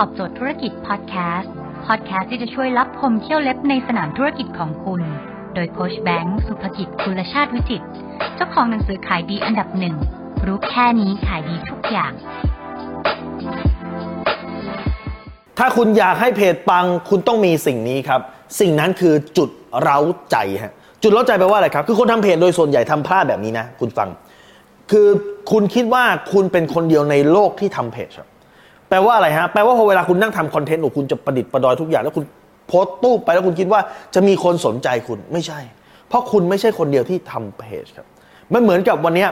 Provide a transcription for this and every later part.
ตอบโจทย์ธุรกิจพอดแคสต์ พอดแคสต์ที่จะช่วยรับพมเที่ยวเล็บในสนามธุรกิจของคุณ โดยโคชแบงค์สุภกิจคุณชาติวิจิต เจ้าของหนังสือขายดีอันดับหนึ่ง รู้แค่นี้ขายดีทุกอย่าง ถ้าคุณอยากให้เพจปังคุณต้องมีสิ่งนี้ครับ สิ่งนั้นคือจุดเร้าใจฮะ จุดเร้าใจแปลว่าอะไรครับ คือคนทำเพจโดยส่วนใหญ่ทำพลาดแบบนี้นะ คุณฟัง คือคุณคิดว่าคุณเป็นคนเดียวในโลกที่ทำเพจครับ ลว่าอะไรฮะ แปลว่าพอเวลาคุณนั่งทำคอนเทนต์คุณจะประดิษฐ์ประดอยทุกอย่าง แล้วคุณโพสต์ตู้ไปแล้วคุณคิดว่าจะมีคนสนใจคุณไม่ใช่ เพราะคุณไม่ใช่คนเดียวที่ทำเพจครับ มันเหมือนกับวันนี้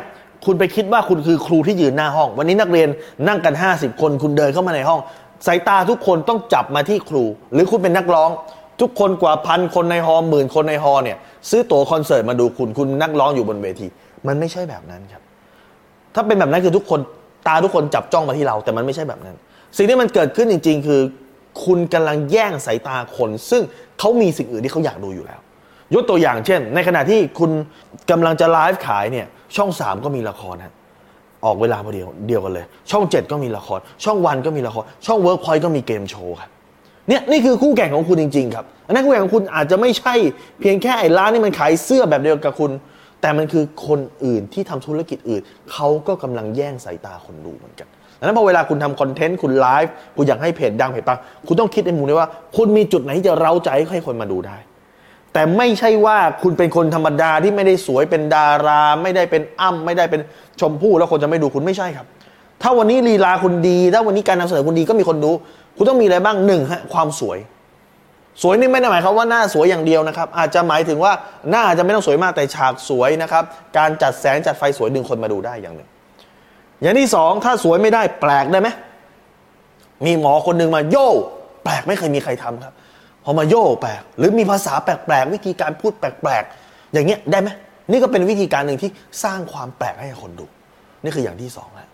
คุณไปคิดว่าคุณคือครูที่ยืนหน้าห้อง วันนี้นักเรียนนั่งกัน 50 คน คุณเดินเข้ามาในห้อง สายตาทุกคนต้องจับมาที่ครู หรือคุณเป็นนักร้อง ทุกคนกว่าพันคนในฮอลหมื่นคนในฮอลเนี่ยซื้อตั๋วคอนเสิร์ตมาดูคุณคุณนักร้องอยู่บนเวที มันไม่ใช่แบบนั้นครับ ถ้าเป็นแบบนั้นคือทุกคนตาทุกคนจับจ้องมาที่เรา แต่มันไม่ใช่แบบนั้น สิ่งที่มันเกิดขึ้นจริง ๆ คือ คุณกำลังแย่งสายตาคน ซึ่งเขามีสิ่งอื่นที่เขาอยากดูอยู่แล้ว ยกตัวอย่างเช่น ในขณะที่คุณกำลังจะไลฟ์ขายเนี่ยช่อง 3 ก็มีละครฮะออกเวลาพอดียวเดียวกันเลย ช่อง 7 ก็มีละคร ช่องวันก็มีละคร ช่องเวิร์กพอยต์ก็มีเกมโชว์ครับเนี่ยนี่คือคู่แข่งของคุณจริง ๆ ครับอันนั้นคู่แข่งของคุณอาจจะไม่ใช่เพียงแค่ไอ้ร้านนี่มันขายเสื้อแบบเดียวกับคุณ แต่มันคือคนอื่นที่ทำธุรกิจอื่นเขาก็กำลังแย่งสายตาคนดูเหมือนกัน ดังนั้นพอเวลาคุณทำคอนเทนต์คุณไลฟ์คุณอยากให้เพจดังเพจปังคุณต้องคิดในมุมนี้ว่า คุณมีจุดไหนที่จะเร้าใจให้คนมาดูได้ แต่ไม่ใช่ว่าคุณเป็นคนธรรมดาที่ไม่ได้สวยเป็นดารา ไม่ได้เป็นอ้ำไม่ได้เป็นชมพู่แล้วคนจะไม่ดูคุณไม่ใช่ครับ ถ้าวันนี้ลีลาคุณดีถ้าวันนี้การนำเสนอคุณดีก็มีคนดู คุณต้องมีอะไรบ้างหนึ่งฮะความสวยสวยนี่ไม่ได้หมายความว่าหน้าสวยอย่างเดียวนะครับ อาจจะหมายถึงว่าหน้าอาจจะไม่ต้องสวยมากแต่ฉากสวยนะครับ การจัดแสงจัดไฟสวยดึงคนมาดูได้อย่างหนึ่ง อย่างที่สองถ้าสวยไม่ได้แปลกได้ไหมมีหมอคนหนึ่งมาโย่แปลกไม่เคยมีใครทำครับ พอมาโย่แปลก หรือมีภาษาแปลกๆวิธีการพูดแปลกๆอย่างเงี้ยได้ไหมนี่ก็เป็นวิธีการหนึ่งที่สร้างความแปลกให้คนดู นี่คืออย่างที่สองแล้ว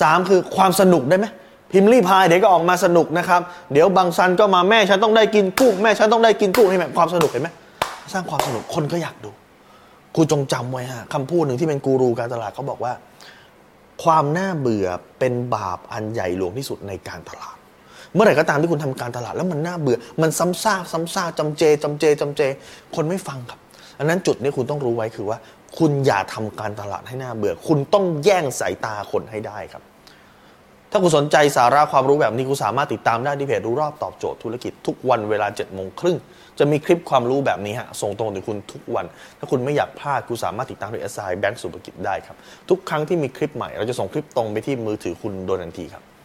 สามคือความสนุกได้ไหมพิมพ์รีพายเดี๋ยวก็ออกมาสนุกนะครับ เดี๋ยวบางซันก็มาแม่ฉันต้องได้กินกุ้งแม่ฉันต้องได้กินกุ้งนี่แหละความสนุกเห็นไหมสร้างความสนุกคนก็อยากดูคุณจงจำไว้ฮะคำพูดหนึ่งที่เป็นกูรูการตลาดเขาบอกว่า ความน่าเบื่อเป็นบาปอันใหญ่หลวงที่สุดในการตลาด เมื่อไหร่ก็ตามที่คุณทำการตลาดแล้วมันน่าเบื่อ มันซ้ำซากซ้ำซากจำเจจำเจจำเจ คนไม่ฟังครับอันนั้นจุดนี้คุณต้องรู้ไว้คือว่า คุณอย่าทำการตลาดให้น่าเบื่อ คุณต้องแย่งสายตาคนให้ได้ครับ ถ้าคุณสนใจสาระความรู้แบบนี้คุณสามารถติดตามได้ที่เพจรู้รอบตอบโจทย์ธุรกิจทุกวันเวลา7จ็ดโมงครึ่งจะมีคลิปความรู้แบบนี้ฮะส่งตรงถึงคุณทุกวัน ถ้าคุณไม่อยากพลาดคุณสามารถติดตามเพจ SI Bank สุภกิจได้ครับทุกครั้งที่มีคลิปใหม่เราจะส่งคลิปตรงไปที่มือถือคุณโดยทันทีครับ